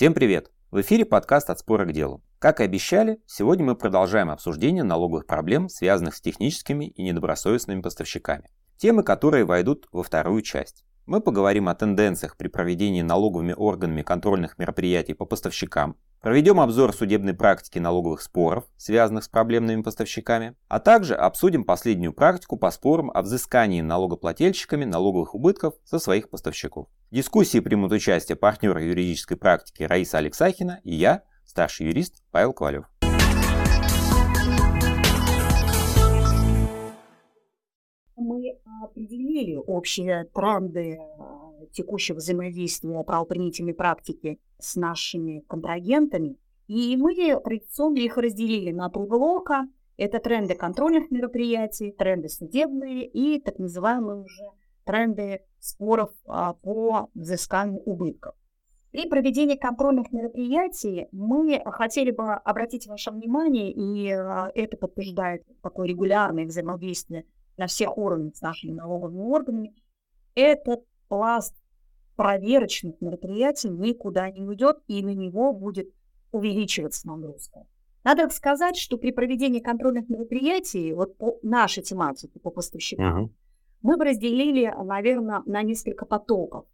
Всем привет! В эфире подкаст «От спора к делу». Как и обещали, сегодня мы продолжаем обсуждение налоговых проблем, связанных с техническими и недобросовестными поставщиками. Темы, которые войдут во вторую часть. Мы поговорим о тенденциях при проведении налоговыми органами контрольных мероприятий по поставщикам, проведем обзор судебной практики налоговых споров, связанных с проблемными поставщиками, а также обсудим последнюю практику по спорам о взыскании налогоплательщиками налоговых убытков со своих поставщиков. В дискуссии примут участие партнеры юридической практики Раиса Алексахина и я, старший юрист Павел Ковалев. Определили общие тренды э, текущего взаимодействия правоприменительной практики с нашими контрагентами, и мы традиционно их разделили на три блока. Это тренды контрольных мероприятий, тренды судебные и так называемые уже тренды споров а, по взысканию убытков. При проведении контрольных мероприятий мы хотели бы обратить ваше внимание, и а, это подтверждает такое регулярное взаимодействие на всех уровнях с нашими налоговыми органами, этот пласт проверочных мероприятий никуда не уйдет, и на него будет увеличиваться нагрузка. Надо сказать, что при проведении контрольных мероприятий, вот по нашей тематике, по поставщикам, uh-huh мы бы разделили, наверное, на несколько потоков.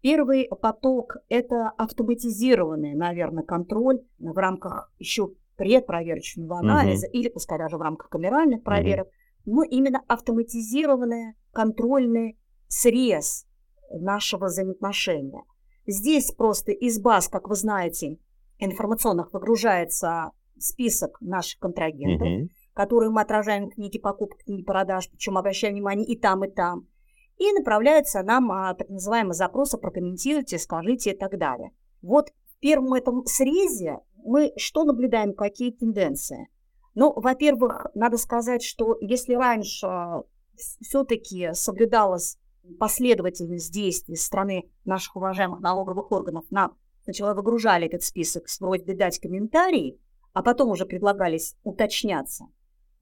Первый поток – это автоматизированный, наверное, контроль в рамках еще предпроверочного анализа uh-huh. или, пускай даже в рамках камеральных проверок, uh-huh. Но именно автоматизированный контрольный срез нашего взаимоотношения. Здесь просто из баз, как вы знаете, информационных выгружается список наших контрагентов. Uh-huh которые мы отражаем в книге покупок, книге продаж, причем обращаем внимание и там, и там. И направляются нам а, так называемые запросы «прокомментируйте», «скажите» и так далее. Вот в первом этом срезе мы что наблюдаем, какие тенденции? Ну, во-первых, надо сказать, что если раньше а, все-таки соблюдалась последовательность действий стороны наших уважаемых налоговых органов, нам сначала выгружали этот список с просьбой дать комментарии, а потом уже предлагались уточняться,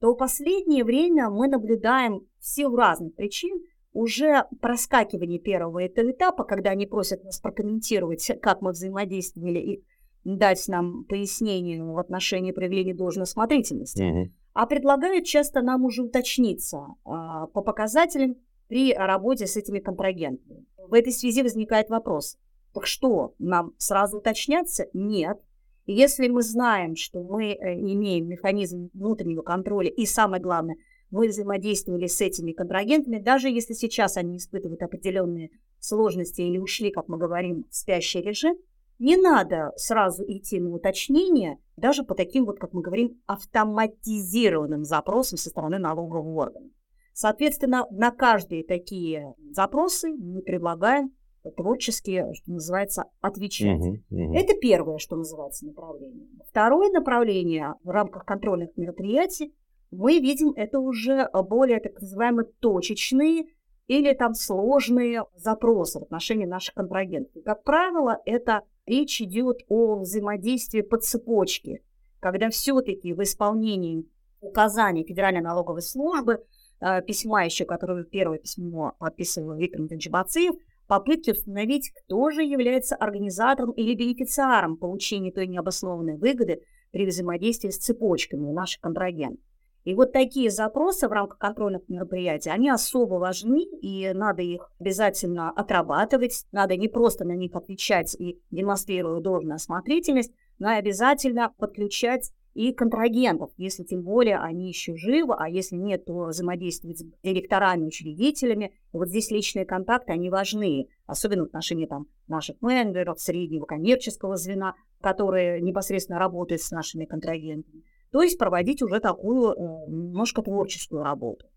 то в последнее время мы наблюдаем в силу разных причин уже проскакивание первого этого этапа, когда они просят нас прокомментировать, как мы взаимодействовали и дать нам пояснение в отношении проявления должной осмотрительности, mm-hmm. а предлагают часто нам уже уточниться а, по показателям при работе с этими контрагентами. В этой связи возникает вопрос, так что, нам сразу уточняться? Нет. Если мы знаем, что мы э, имеем механизм внутреннего контроля, и самое главное, мы взаимодействовали с этими контрагентами, даже если сейчас они испытывают определенные сложности или ушли, как мы говорим, в спящий режим, не надо сразу идти на уточнение, даже по таким вот, как мы говорим, автоматизированным запросам со стороны налогового органа. Соответственно, на каждые такие запросы мы предлагаем творчески, что называется, отвечать. Uh-huh, uh-huh. Это первое, что называется, направление. Второе направление в рамках контрольных мероприятий мы видим это уже более так называемые точечные или там сложные запросы в отношении наших контрагентов. Как правило, это речь идет о взаимодействии по цепочке, когда все-таки в исполнении указаний Федеральной налоговой службы, э, письма еще, которое первое письмо подписывал Виктор Бацеев, попытки установить, кто же является организатором или бенефициаром получения той необоснованной выгоды при взаимодействии с цепочками наших контрагентов. И вот такие запросы в рамках контрольных мероприятий, они особо важны, и надо их обязательно отрабатывать, надо не просто на них отвечать и демонстрируя должную осмотрительность, но и обязательно подключать и контрагентов, если тем более они еще живы, а если нет, то взаимодействовать с директорами, учредителями. Вот здесь личные контакты, они важны, особенно в отношении там, наших менеджеров, среднего коммерческого звена, которые непосредственно работают с нашими контрагентами. То есть проводить уже такую э, немножко творческую работу.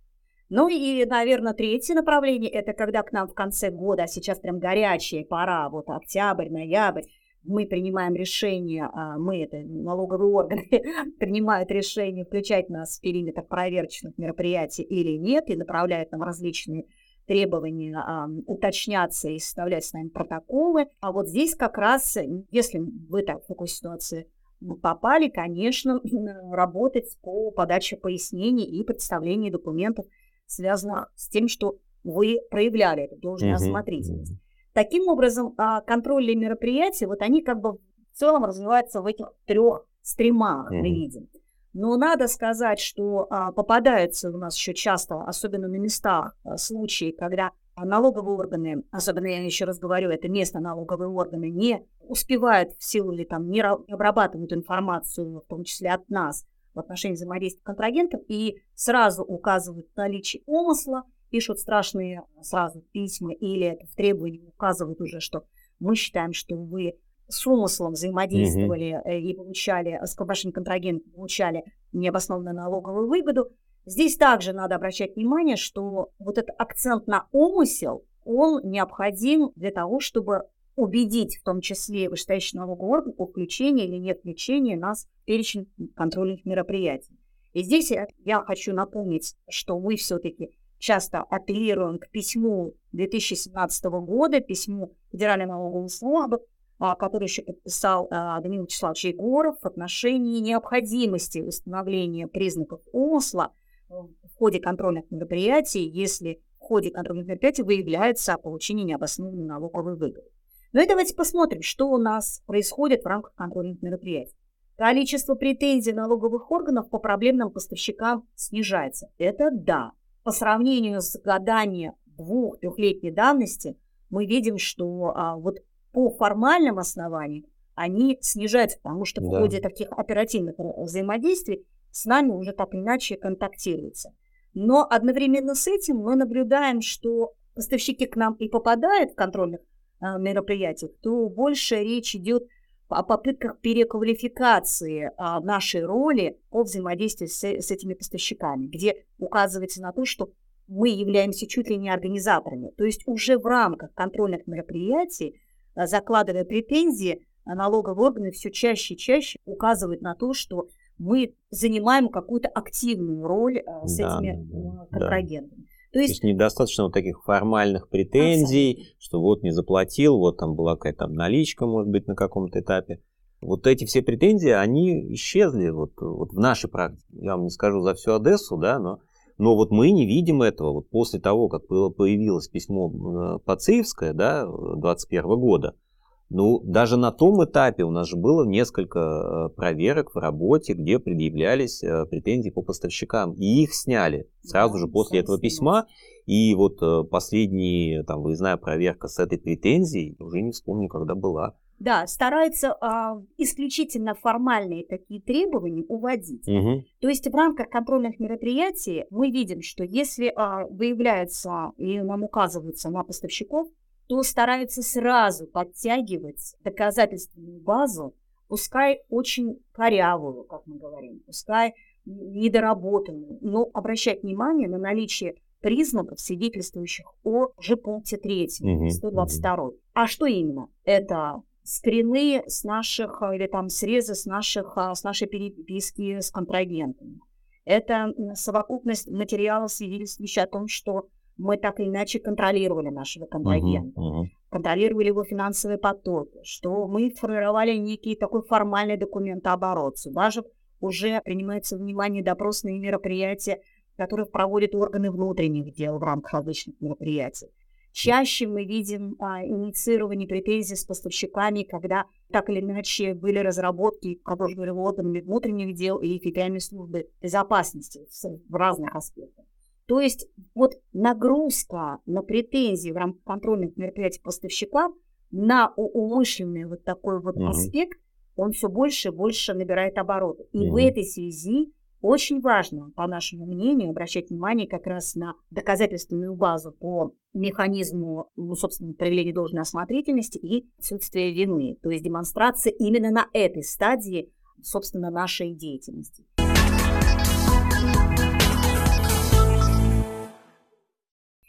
Ну и, наверное, третье направление – это когда к нам в конце года, а сейчас прям горячая пора, вот октябрь, ноябрь, мы принимаем решение, а мы, это налоговые органы, принимают решение включать нас в периметр проверочных мероприятий или нет, и направляют нам различные требования а, уточняться и составлять с нами протоколы. А вот здесь как раз, если вы так в такой ситуации попали, конечно, работать по подаче пояснений и представлению документов, связанных с тем, что вы проявляли эту должную осмотрительность. Таким образом, а, контрольные мероприятия, вот они как бы целом развивается в этих трех стримах, mm-hmm. мы видим. Но надо сказать, что а, попадаются у нас еще часто, особенно на местах, а, случаи, когда налоговые органы, особенно я еще раз говорю, это местные налоговые органы, не успевают в силу или там не обрабатывают информацию, в том числе от нас, в отношении взаимодействия контрагентов, и сразу указывают наличие умысла, пишут страшные сразу письма или в требовании указывают уже, что мы считаем, что вы с умыслом взаимодействовали mm-hmm. и получали, с вашим контрагентом получали необоснованную налоговую выгоду. Здесь также надо обращать внимание, что вот этот акцент на умысел, он необходим для того, чтобы убедить в том числе вышестоящий налоговый орган о включении или нет включения нас в перечень контрольных мероприятий. И здесь я, я хочу напомнить, что мы все-таки часто апеллируем к письму 2017 года, письму Федеральной налоговой службы, а, который еще подписал а, Данил Вячеславович Егоров в отношении необходимости установления признаков умысла в ходе контрольных мероприятий, если в ходе контрольных мероприятий выявляется получение необоснованной налоговой выгоды. Ну и давайте посмотрим, что у нас происходит в рамках контрольных мероприятий. Количество претензий налоговых органов по проблемным поставщикам снижается. Это да. По сравнению с годами двух-трехлетней давности мы видим, что а, вот по формальным основаниям они снижаются, потому что в да. ходе таких оперативных взаимодействий с нами уже так или иначе контактируется. Но одновременно с этим мы наблюдаем, что поставщики к нам и попадают в контрольных э, мероприятиях, то больше речь идет о попытках переквалификации а, нашей роли по взаимодействию с, с этими поставщиками, где указывается на то, что мы являемся чуть ли не организаторами. То есть уже в рамках контрольных мероприятий Э, закладывая претензии, налоговые органы все чаще и чаще указывают на то, что мы занимаем какую-то активную роль э, с да, этими да, контрагентами. Да. То есть, То есть недостаточно вот таких формальных претензий, Абсолютно. что вот не заплатил, вот там была какая-то там наличка, может быть, на каком-то этапе. Вот эти все претензии, они исчезли вот, вот в нашей практике. Я вам не скажу за всю Одессу, да, но, но вот мы не видим этого. Вот после того, как было, появилось письмо Пациевское, да, 21 года, ну, даже на том этапе у нас же было несколько э, проверок в работе, где предъявлялись э, претензии по поставщикам, и их сняли сразу же после этого письма. И вот э, последняя там выездная проверка с этой претензией, уже не вспомню, когда была. Да, стараются а, исключительно формальные такие требования уводить. Угу. То есть в рамках контрольных мероприятий мы видим, что если а, выявляется и нам указывается на поставщиков, то стараются сразу подтягивать доказательственную базу, пускай очень корявую, как мы говорим, пускай недоработанную, но обращать внимание на наличие признаков, свидетельствующих о уже пункте 3, 122. А что именно? Это скрины с наших, или там срезы с, наших, с нашей переписки с контрагентами. Это совокупность материалов, свидетельствующих о том, что мы так или иначе контролировали нашего контрагента, uh-huh, uh-huh. контролировали его финансовые потоки, что мы формировали некий такой формальный документооборот. Сюда же уже принимаются внимание допросные мероприятия, которые проводят органы внутренних дел в рамках обычных мероприятий. Чаще мы видим а, инициирование претензий с поставщиками, когда так или иначе были разработки, которые органами внутренних дел и федеральной службы безопасности в разных аспектах. То есть вот нагрузка на претензии в рамках контрольных мероприятий поставщика на умышленный вот такой вот угу. аспект, он все больше и больше набирает обороты. И угу. в этой связи очень важно, по нашему мнению, обращать внимание как раз на доказательственную базу по механизму, ну, собственно, проявления должной осмотрительности и отсутствия вины, то есть демонстрация именно на этой стадии, собственно, нашей деятельности.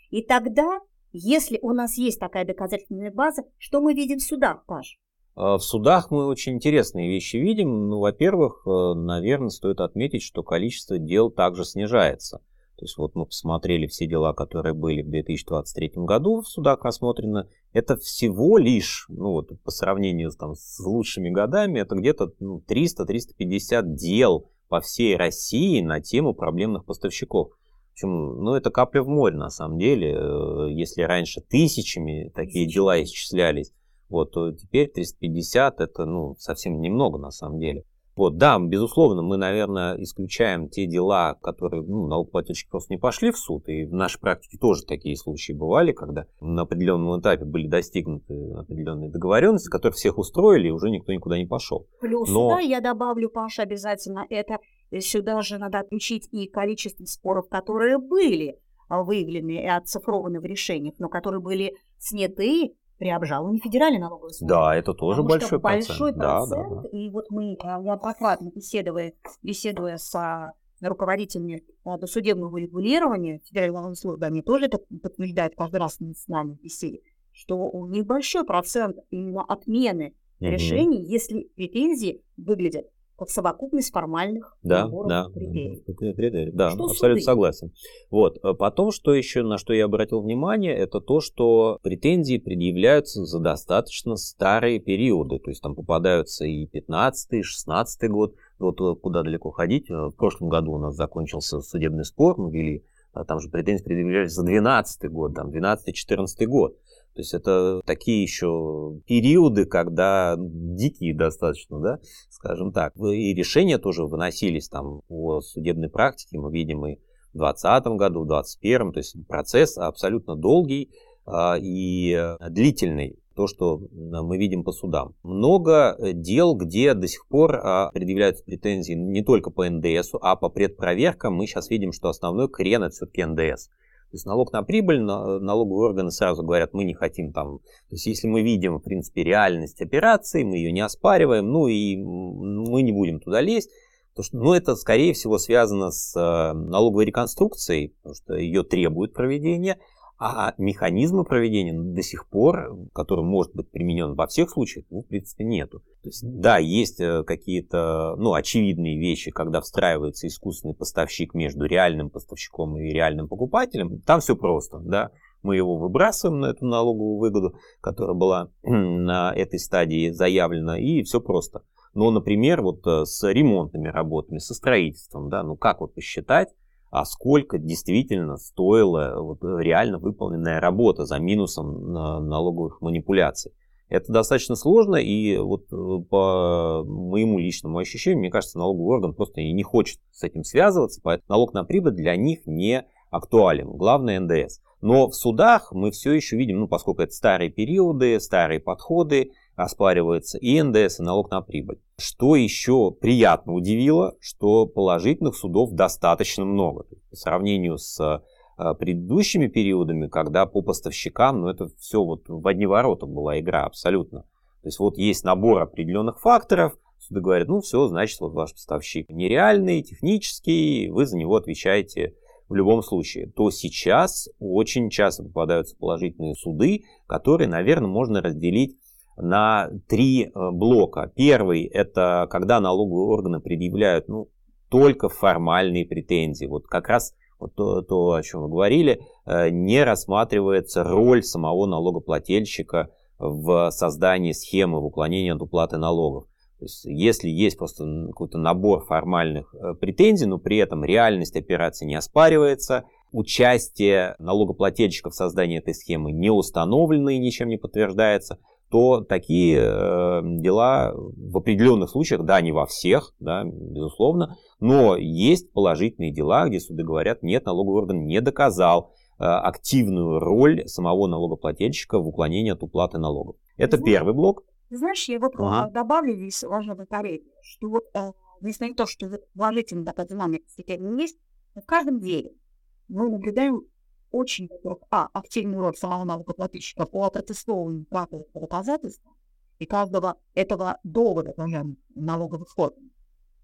И тогда, если у нас есть такая доказательственная база, что мы видим в судах, Паш? А, в судах мы очень интересные вещи видим. Ну, во-первых, э, наверное, стоит отметить, что количество дел также снижается. То есть вот мы посмотрели все дела, которые были в 2023 году в судах рассмотрены. Это всего лишь, ну вот по сравнению там, с лучшими годами, это где-то ну, 300-350 дел по всей России на тему проблемных поставщиков общем, ну, это капля в море, на самом деле. Э, если раньше тысячами такие дела исчислялись, Вот, то теперь 350 это ну, совсем немного на самом деле. Вот, да, безусловно, мы, наверное, исключаем те дела, которые ну, налогоплательщики просто не пошли в суд. И в нашей практике тоже такие случаи бывали, когда на определенном этапе были достигнуты определенные договоренности, которые всех устроили, и уже никто никуда не пошел. Плюс Но... сюда я добавлю, Паша, обязательно это сюда же надо отключить и количество споров, которые были выявлены и оцифрованы в решениях, но которые были сняты при обжаловании федеральной налоговой службы. Да, это тоже Потому большой процент. Большой процент. Да, да, да. И вот мы а, неоднократно беседуя, беседуя с а, руководителями а, досудебного регулирования федеральной налоговой службы, они тоже это подтверждают каждый раз с нами беседе, что у них большой процент именно отмены угу. решений, если претензии выглядят как совокупность формальных да, да, критериев. критериев. Да, что абсолютно суды? согласен. Вот. А потом, что еще, на что я обратил внимание, это то, что претензии предъявляются за достаточно старые периоды. То есть там попадаются и 15 и 16 год. Вот э, куда далеко ходить. Э, в прошлом году у нас закончился судебный спор, мы вели, а там же претензии предъявлялись за 12 год, там 12-14 год. То есть это такие еще периоды, когда дикие достаточно, да, скажем так. И решения тоже выносились там по судебной практике, мы видим и в 2020 году, в 2021, то есть процесс абсолютно долгий а, и длительный то, что мы видим по судам. Много дел, где до сих пор а, предъявляются претензии не только по НДС, а по предпроверкам. Мы сейчас видим, что основной крен это все-таки НДС. То есть налог на прибыль, налоговые органы сразу говорят, мы не хотим там. То есть если мы видим, в принципе, реальность операции, мы ее не оспариваем, ну и мы не будем туда лезть. Потому что, ну, это, скорее всего, связано с э, налоговой реконструкцией, потому что ее требует проведение. А механизма проведения до сих пор, который может быть применен во всех случаях, ну, в принципе, нету. То есть, да, есть э, какие-то, ну, очевидные вещи, когда встраивается искусственный поставщик между реальным поставщиком и реальным покупателем. Там все просто, да. Мы его выбрасываем на эту налоговую выгоду, которая была на этой стадии заявлена, и все просто. Но, например, вот э, с ремонтными работами, со строительством, да, ну как вот посчитать, а сколько действительно стоила вот реально выполненная работа за минусом налоговых манипуляций. Это достаточно сложно, и вот э, по моему личному ощущению, мне кажется, налоговый орган просто и не хочет с этим связываться, поэтому налог на прибыль для них не актуален. Главное НДС. Но в судах мы все еще видим, ну, поскольку это старые периоды, старые подходы, оспаривается и НДС, и налог на прибыль. Что еще приятно удивило, что положительных судов достаточно много. По сравнению с э, предыдущими периодами, когда по поставщикам, ну это все вот в одни ворота была игра абсолютно. То есть вот есть набор определенных факторов, суды говорят, ну все, значит вот ваш поставщик нереальный, технический, вы за него отвечаете в любом случае, то сейчас очень часто попадаются положительные суды, которые, наверное, можно разделить на три э, блока. Первый – это когда налоговые органы предъявляют ну, только формальные претензии. Вот как раз вот то, то, о чем вы говорили, э, не рассматривается роль самого налогоплательщика в создании схемы в уклонении от уплаты налогов. То есть, если есть просто какой-то набор формальных э, претензий, но при этом реальность операции не оспаривается, участие налогоплательщика в создании этой схемы не установлено и ничем не подтверждается, то такие э, дела в определенных случаях, да, не во всех, да, безусловно, но есть положительные дела, где суды говорят, нет, налоговый орган не доказал э, активную роль самого налогоплательщика в уклонении от уплаты налогов. Это знаешь, первый блок. Знаешь, я вот ага. добавлю здесь важно повторить, что вот, э, несмотря на то, что положительная такая динамика есть, в каждом деле мы наблюдаем очень, во-первых, а, активную роль самого налогоплательщика по протестованию правовых доказательств и каждого этого довода налоговых органов.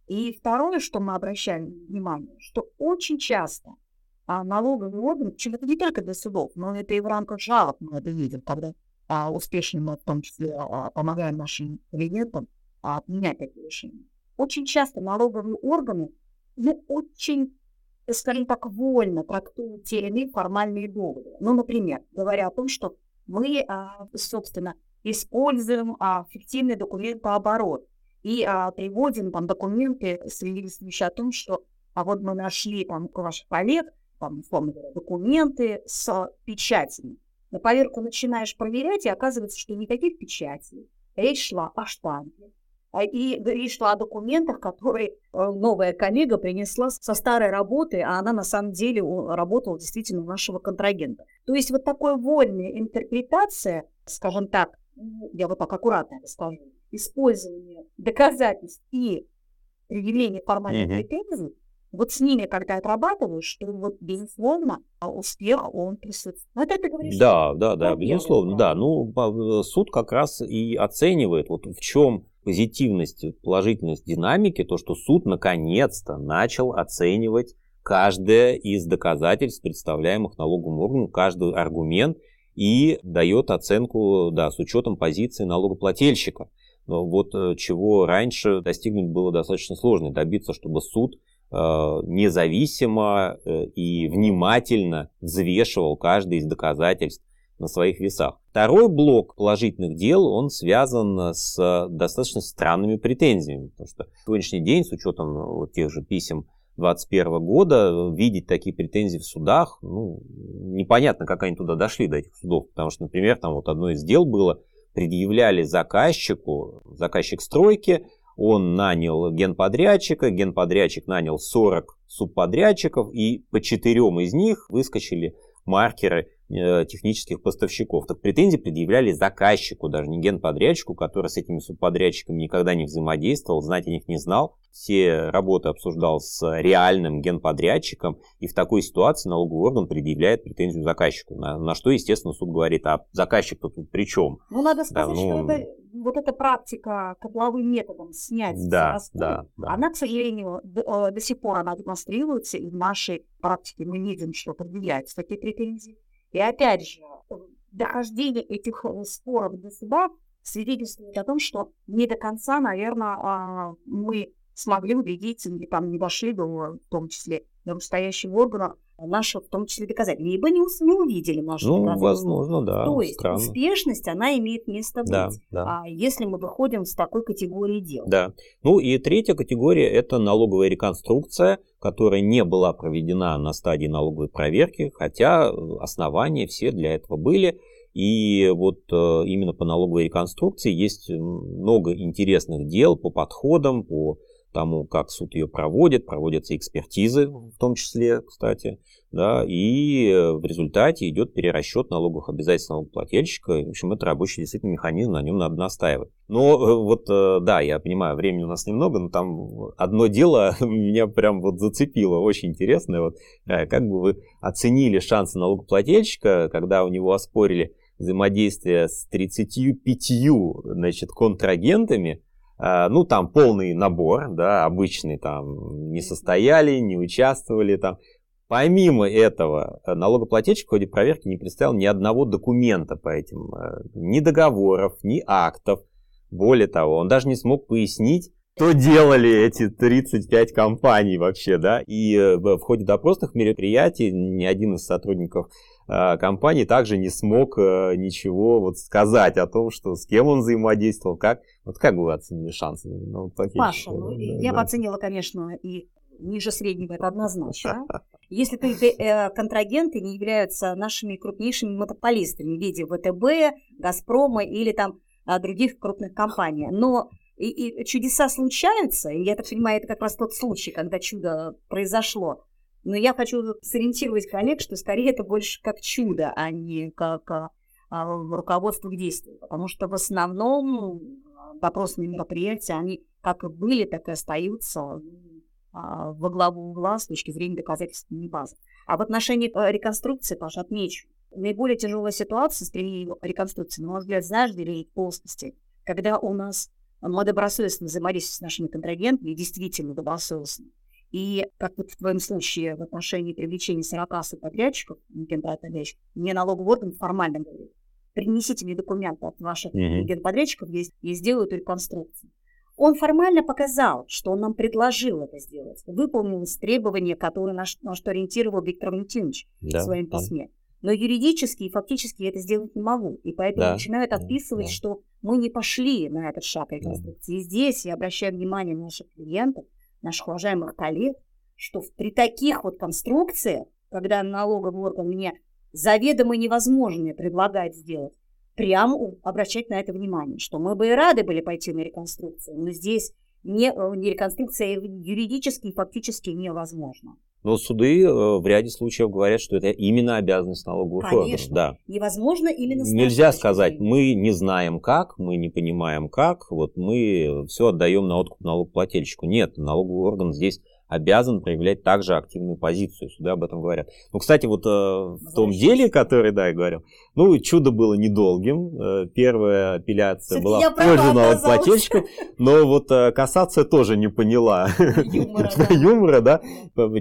И второе, что мы обращаем внимание, что очень часто а, налоговый орган, причем это не только для судов, но это и в рамках жалоб мы это видим, когда а, успешно мы в том числе а, помогаем нашим клиентам а, отменять эти решения. Очень часто налоговые органы ну, очень скажем так, вольно трактуют те или иные формальные доводы. Ну, например, говоря о том, что мы, а, собственно, используем а, фиктивный документооборот и а, приводим там документы, свидетельствующие о том, что а вот мы нашли там у ваших коллег там, документы с печатями. На поверку начинаешь проверять, и оказывается, что никаких печатей. Речь шла о штампе. А, и речь шла о документах, которые э, новая коллега принесла со старой работы, а она на самом деле работала действительно у нашего контрагента. То есть вот такая вольная интерпретация, скажем так, я вот так аккуратно скажу, использование доказательств и предъявление формальных mm-hmm. претензий, вот с ними, когда отрабатываешь, что вот безусловно а успех, он присутствует. Вот это говоришь. Да, да, да, безусловно, да. Ну, э, суд как раз и оценивает, вот в чем позитивность, положительность динамики, то, что суд наконец-то начал оценивать каждое из доказательств, представляемых налоговым органом, каждый аргумент и дает оценку да, с учетом позиции налогоплательщика. Но вот э, чего раньше достигнуть было достаточно сложно, добиться, чтобы суд э, независимо э, и внимательно взвешивал каждое из доказательств на своих весах. Второй блок положительных дел, он связан с достаточно странными претензиями, потому что в сегодняшний день, с учетом вот тех же писем 2021 года, видеть такие претензии в судах, ну, непонятно, как они туда дошли, до этих судов, потому что, например, там вот одно из дел было, предъявляли заказчику, заказчик стройки, он нанял генподрядчика, генподрядчик нанял 40 субподрядчиков, и по четырем из них выскочили маркеры Э, технических поставщиков. Так претензии предъявляли заказчику, даже не генподрядчику, который с этими субподрядчиками никогда не взаимодействовал, знать о них не знал. Все работы обсуждал с реальным генподрядчиком, и в такой ситуации налоговый орган предъявляет претензию заказчику. На, на что, естественно, суд говорит, а заказчик-то тут при чем? Ну, надо сказать, да, ну... что это, вот эта практика котловым методом снять да, расходы, да, да. она, к сожалению, до, э, до сих пор она демонстрируется, и в нашей практике мы видим, что предъявляются такие претензии. И опять же, дохождение этих э, споров до суда свидетельствует о том, что не до конца, наверное, а, мы смогли убедить, или там не дошли до, в том числе, до настоящего органа, наши, в том числе, доказать. Либо не, не увидели наши Ну, возможно, да. То есть странно. успешность, она имеет место быть. Да, да. А если мы выходим с такой категории дел. Да. Ну и третья категория – это налоговая реконструкция, которая не была проведена на стадии налоговой проверки, хотя основания все для этого были. И вот э, именно по налоговой реконструкции есть много интересных дел по подходам, по тому, как суд ее проводит, проводятся экспертизы в том числе, кстати, да, и э, в результате идет перерасчет налоговых обязательств налогоплательщика. В общем, это рабочий действительно механизм, на нем надо настаивать. Но э, вот, э, да, я понимаю, времени у нас немного, но там одно дело меня прям вот зацепило, очень интересное. Вот, как бы вы оценили шансы налогоплательщика, когда у него оспорили взаимодействие с 35 значит, контрагентами, ну, там полный набор, да, обычный, там, не состояли, не участвовали, там. Помимо этого, э, налогоплательщик в ходе проверки не представил ни одного документа по этим, э, ни договоров, ни актов. Более того, он даже не смог пояснить, что делали эти 35 компаний вообще, да, и э, в ходе допросных мероприятий ни один из сотрудников компании также не смог э, ничего вот сказать о том, что с кем он взаимодействовал, как. Вот как вы оценили шансы? Ну, Паша, ну, да, я да. бы оценила, конечно, и ниже среднего, это однозначно. Если ты, э, контрагенты не являются нашими крупнейшими монополистами в виде ВТБ, Газпрома или там а, других крупных компаний. Но и, и чудеса случаются, и я так понимаю, это как раз тот случай, когда чудо произошло. Но я хочу сориентировать коллег, что скорее это больше как чудо, а не как а, а, руководство к действию. Потому что в основном вопросные мероприятия, они как и были, так и остаются а, во главу угла с точки зрения доказательственной базы. А в отношении э, реконструкции, тоже отмечу, наиболее тяжелая ситуация с реконструкцией, на мой взгляд, знаешь, в плоскости, когда у нас мы добросовестно взаимодействуем с нашими контрагентами, действительно добросовестно, и, как вот в твоем случае, в отношении привлечения 40 субподрядчиков, генподрядчиков, мне налоговый орган формально говорит, принесите мне документы от ваших mm-hmm. генподрядчиков, я, я сделаю эту реконструкцию. Он формально показал, что он нам предложил это сделать. Выполнилось требование, которое на, на что ориентировал Виктор Валентинович да, в своем письме. Но юридически и фактически я это сделать не могу. И поэтому да, начинают отписывать, да. что мы не пошли на этот шаг реконструкции. Да. И здесь я обращаю внимание наших клиентов, наших уважаемых коллег, что при таких вот конструкциях, когда налоговый орган мне заведомо невозможное предлагает сделать, прямо обращать на это внимание, что мы бы и рады были пойти на реконструкцию, но здесь не, э, не реконструкция юридически и фактически невозможно. Но суды э, в ряде случаев говорят, что это именно обязанность налоговых Конечно. органов. Да. Невозможно именно Нельзя сказать, мы не знаем как, мы не понимаем как, вот мы все отдаем на откуп налогоплательщику. Нет, налоговый орган здесь обязан проявлять также активную позицию. Сюда об этом говорят. Ну, кстати, вот э, в том деле, который, да, я говорил, ну, чудо было недолгим. Э, первая апелляция была в пользу налогоплательщика, но вот э, кассация тоже не поняла юмора, да. юмора, да.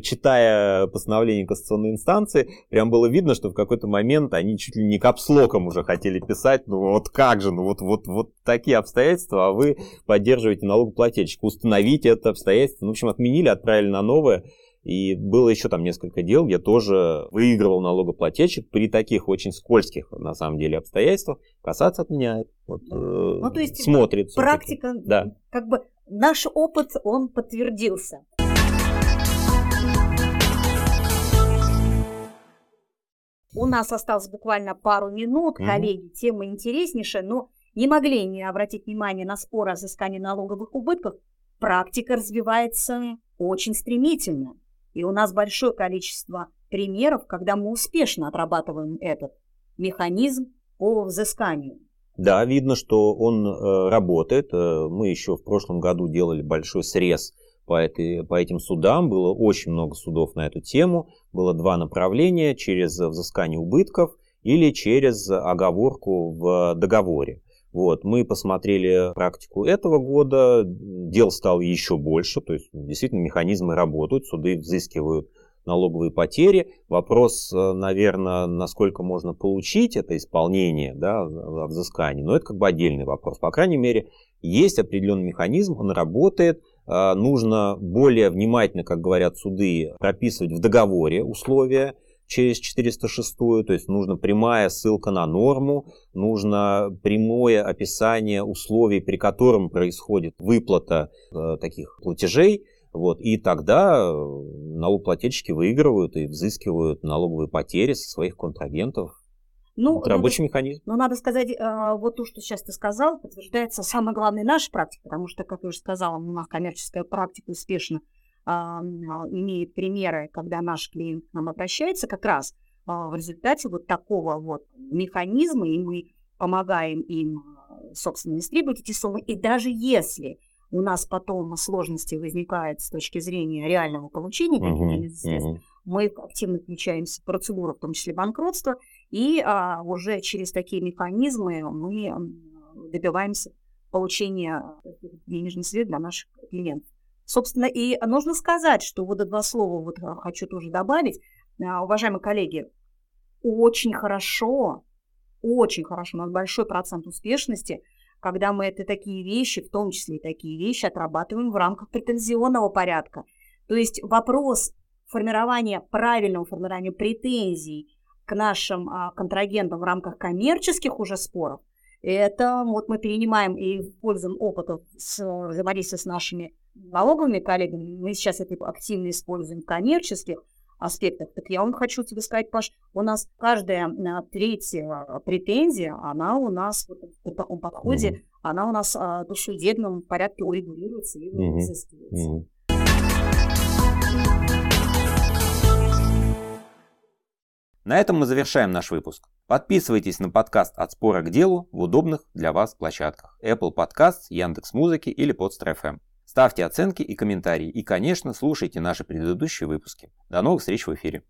Читая постановление Конституционной инстанции, прям было видно, что в какой-то момент они чуть ли не капслоком уже хотели писать, ну вот как же, ну вот, вот, вот такие обстоятельства, а вы поддерживаете налогоплательщика. Установите это обстоятельство. Ну, в общем, отменили, отправили переправили на новое. И было еще там несколько дел, где тоже выигрывал налогоплательщик при таких очень скользких, на самом деле, обстоятельствах. Касаться отменяет. Вот, э, ну, то есть смотрит. Практика, да. как бы наш опыт, он подтвердился. У нас осталось буквально пару минут, mm-hmm. коллеги, тема интереснейшая, но не могли не обратить внимание на спор о взыскании налоговых убытков. Практика развивается очень стремительно. И у нас большое количество примеров, когда мы успешно отрабатываем этот механизм по взысканию. Да, видно, что он э, работает. Э, мы еще в прошлом году делали большой срез по, этой, по этим судам. Было очень много судов на эту тему. Было два направления через взыскание убытков или через оговорку в договоре. Вот, мы посмотрели практику этого года, дел стало еще больше, то есть действительно механизмы работают, суды взыскивают налоговые потери. Вопрос, э, наверное, насколько можно получить это исполнение да, взыскания, но это как бы отдельный вопрос. По крайней мере, есть определенный механизм, он работает, э, нужно более внимательно, как говорят суды, прописывать в договоре условия, через 406, то есть нужна прямая ссылка на норму, нужно прямое описание условий, при котором происходит выплата э, таких платежей, вот, и тогда э, налогоплательщики выигрывают и взыскивают налоговые потери со своих контрагентов. Ну, Это рабочий надо, механизм. Ну, надо сказать, э, вот то, что сейчас ты сказал, подтверждается самой главной нашей практикой, потому что, как я уже сказала, у нас коммерческая практика успешно имеет примеры, когда наш клиент к нам обращается, как раз а, в результате вот такого вот механизма, и мы помогаем им, а, собственно, истребовать эти суммы. И даже если у нас потом сложности возникают с точки зрения реального получения uh-huh, средств, uh-huh. мы активно включаемся в процедуру, в том числе банкротства, и а, уже через такие механизмы мы добиваемся получения денежных средств для наших клиентов. Собственно, и нужно сказать, что вот два слова вот а, хочу тоже добавить. А, уважаемые коллеги, очень хорошо, очень хорошо, у нас большой процент успешности, когда мы это такие вещи, в том числе и такие вещи, отрабатываем в рамках претензионного порядка. То есть вопрос формирования, правильного формирования претензий к нашим а, контрагентам в рамках коммерческих уже споров, это вот мы перенимаем и используем опыт с взаимодействия с нашими налоговыми коллегами, мы сейчас это активно используем в коммерческих аспектах, так я вам хочу тебе сказать, Паш, у нас каждая а, третья претензия, она у нас в таком подходе, mm-hmm. она у нас а, в душеведном порядке урегулируется и mm-hmm. изыскивается. Mm-hmm. На этом мы завершаем наш выпуск. Подписывайтесь на подкаст «От спора к делу» в удобных для вас площадках Apple Podcasts, Яндекс.Музыки или Podster.fm. Ставьте оценки и комментарии. И, конечно, слушайте наши предыдущие выпуски. До новых встреч в эфире.